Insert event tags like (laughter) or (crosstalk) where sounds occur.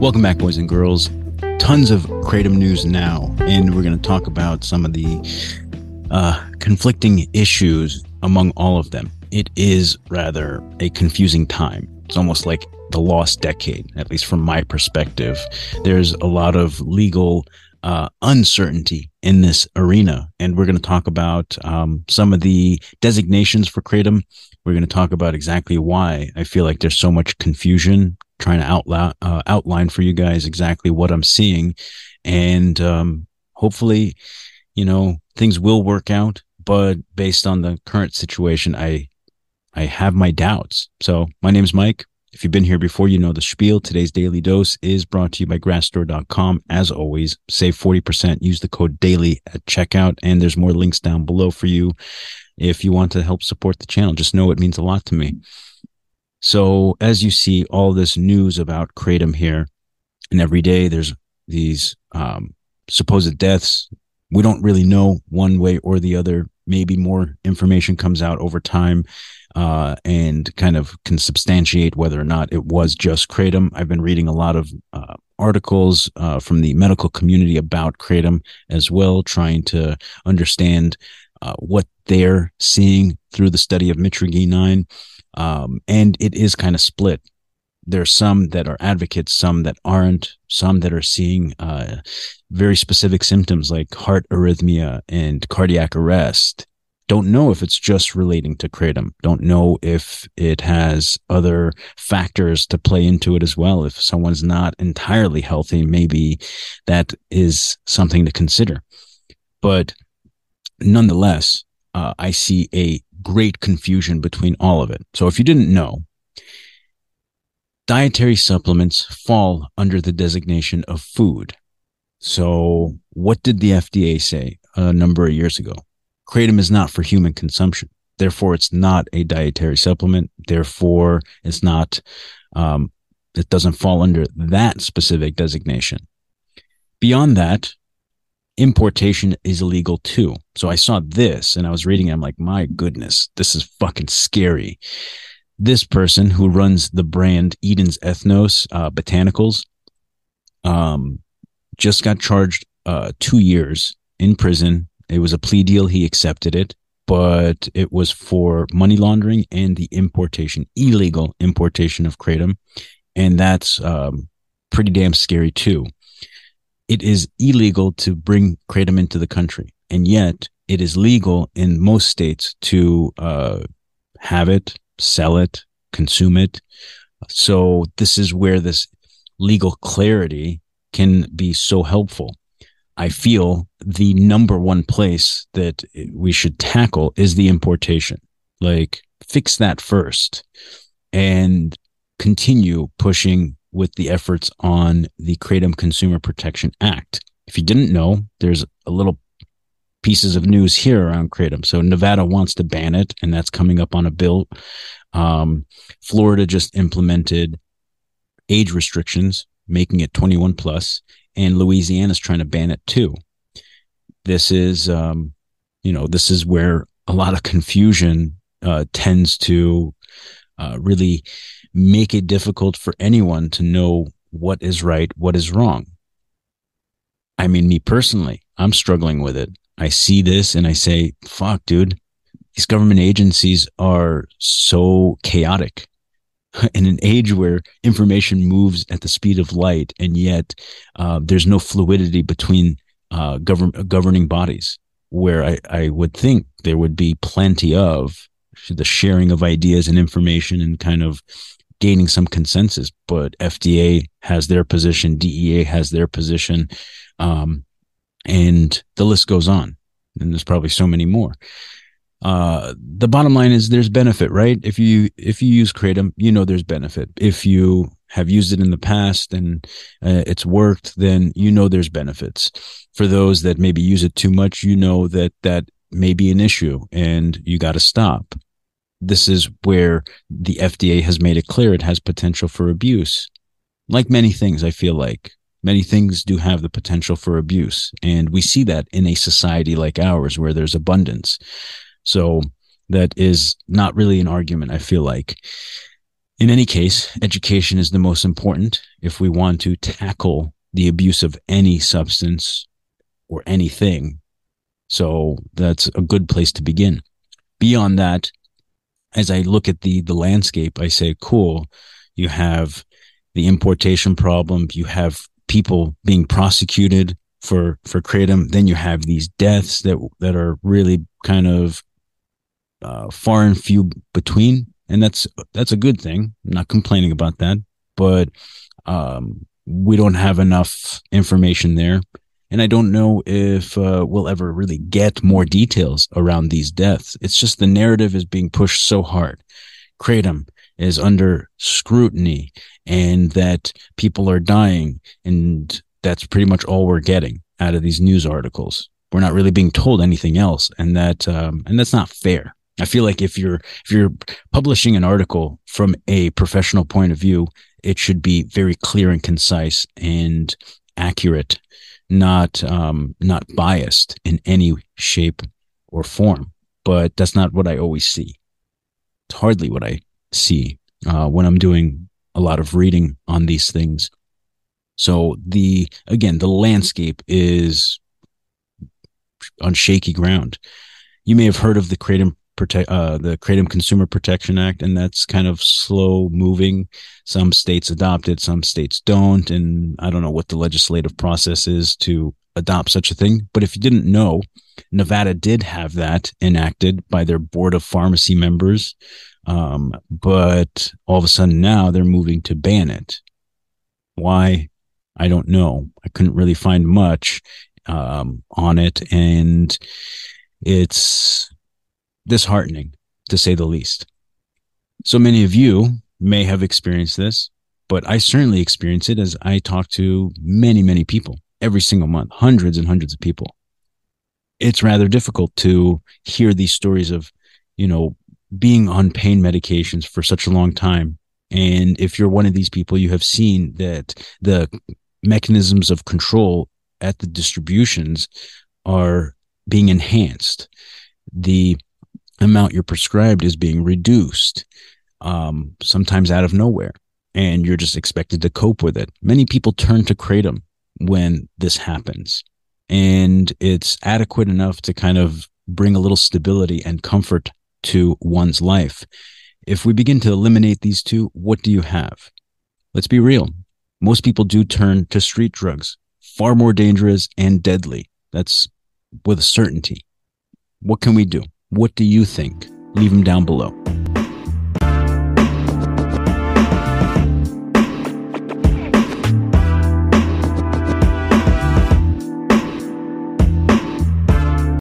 Welcome back, boys and girls. Tons of Kratom news now, and we're going to talk about some of the uh, conflicting issues among all of them. It is rather a confusing time. It's almost like the lost decade, at least from my perspective. There's a lot of legal uh, uncertainty in this arena, and we're going to talk about um, some of the designations for Kratom. We're going to talk about exactly why I feel like there's so much confusion trying to outla- uh, outline for you guys exactly what I'm seeing. And um, hopefully, you know, things will work out. But based on the current situation, I I have my doubts. So my name is Mike. If you've been here before, you know the spiel. Today's daily dose is brought to you by grassdoor.com. As always, save 40%. Use the code daily at checkout. And there's more links down below for you if you want to help support the channel. Just know it means a lot to me. So as you see all this news about kratom here, and every day there's these um, supposed deaths. We don't really know one way or the other. Maybe more information comes out over time uh, and kind of can substantiate whether or not it was just kratom. I've been reading a lot of uh, articles uh, from the medical community about kratom as well, trying to understand uh, what they're seeing through the study of Mitragynine. 9 um, and it is kind of split. There's some that are advocates, some that aren't, some that are seeing uh, very specific symptoms like heart arrhythmia and cardiac arrest. Don't know if it's just relating to kratom. Don't know if it has other factors to play into it as well. If someone's not entirely healthy, maybe that is something to consider. But nonetheless, uh, I see a great confusion between all of it. So if you didn't know, dietary supplements fall under the designation of food. So what did the FDA say a number of years ago? Kratom is not for human consumption. Therefore, it's not a dietary supplement. Therefore, it's not, um, it doesn't fall under that specific designation. Beyond that, importation is illegal too. So I saw this and I was reading it. I'm like, my goodness, this is fucking scary. This person who runs the brand Eden's Ethnos uh, Botanicals um, just got charged uh, two years in prison. It was a plea deal. He accepted it, but it was for money laundering and the importation, illegal importation of kratom. And that's um, pretty damn scary too it is illegal to bring kratom into the country, and yet it is legal in most states to uh, have it, sell it, consume it. So this is where this legal clarity can be so helpful. I feel the number one place that we should tackle is the importation. Like fix that first and continue pushing with the efforts on the Kratom Consumer Protection Act. If you didn't know, there's a little pieces of news here around Kratom. So Nevada wants to ban it, and that's coming up on a bill. Um, Florida just implemented age restrictions, making it 21 plus, and Louisiana is trying to ban it too. This is, um, you know, this is where a lot of confusion uh, tends to uh, really make it difficult for anyone to know what is right, what is wrong. I mean, me personally, I'm struggling with it. I see this and I say, fuck, dude, these government agencies are so chaotic (laughs) in an age where information moves at the speed of light and yet uh, there's no fluidity between uh, govern- governing bodies where I, I would think there would be plenty of the sharing of ideas and information and kind of gaining some consensus. But FDA has their position, DEA has their position, um, and the list goes on. And there's probably so many more. Uh, the bottom line is there's benefit, right? If you if you use Kratom, you know there's benefit. If you have used it in the past and uh, it's worked, then you know there's benefits. For those that maybe use it too much, you know that that may be an issue and you got to stop this is where the FDA has made it clear it has potential for abuse. Like many things, I feel like many things do have the potential for abuse. And we see that in a society like ours where there's abundance. So that is not really an argument, I feel like. In any case, education is the most important if we want to tackle the abuse of any substance or anything. So that's a good place to begin. Beyond that, as I look at the the landscape, I say, cool, you have the importation problem, you have people being prosecuted for for kratom, then you have these deaths that that are really kind of uh, far and few between, and that's that's a good thing. I'm not complaining about that, but um, we don't have enough information there. And I don't know if uh, we'll ever really get more details around these deaths. It's just the narrative is being pushed so hard. Kratom is under scrutiny and that people are dying. And that's pretty much all we're getting out of these news articles. We're not really being told anything else. And that, um, and that's not fair. I feel like if you're, if you're publishing an article from a professional point of view, it should be very clear and concise and accurate, not um, not biased in any shape or form. But that's not what I always see. It's hardly what I see uh, when I'm doing a lot of reading on these things. So the again, the landscape is on shaky ground. You may have heard of the Kratom protect uh, the Kratom Consumer Protection Act, and that's kind of slow moving. Some states adopt it, some states don't, and I don't know what the legislative process is to adopt such a thing. But if you didn't know, Nevada did have that enacted by their board of pharmacy members, um, but all of a sudden now they're moving to ban it. Why? I don't know. I couldn't really find much um, on it, and it's disheartening to say the least. So many of you may have experienced this, but I certainly experience it as I talk to many, many people every single month, hundreds and hundreds of people. It's rather difficult to hear these stories of, you know, being on pain medications for such a long time. And if you're one of these people, you have seen that the mechanisms of control at the distributions are being enhanced. The amount you're prescribed is being reduced, um, sometimes out of nowhere, and you're just expected to cope with it. Many people turn to kratom when this happens, and it's adequate enough to kind of bring a little stability and comfort to one's life. If we begin to eliminate these two, what do you have? Let's be real. Most people do turn to street drugs, far more dangerous and deadly. That's with certainty. What can we do? What do you think? Leave them down below.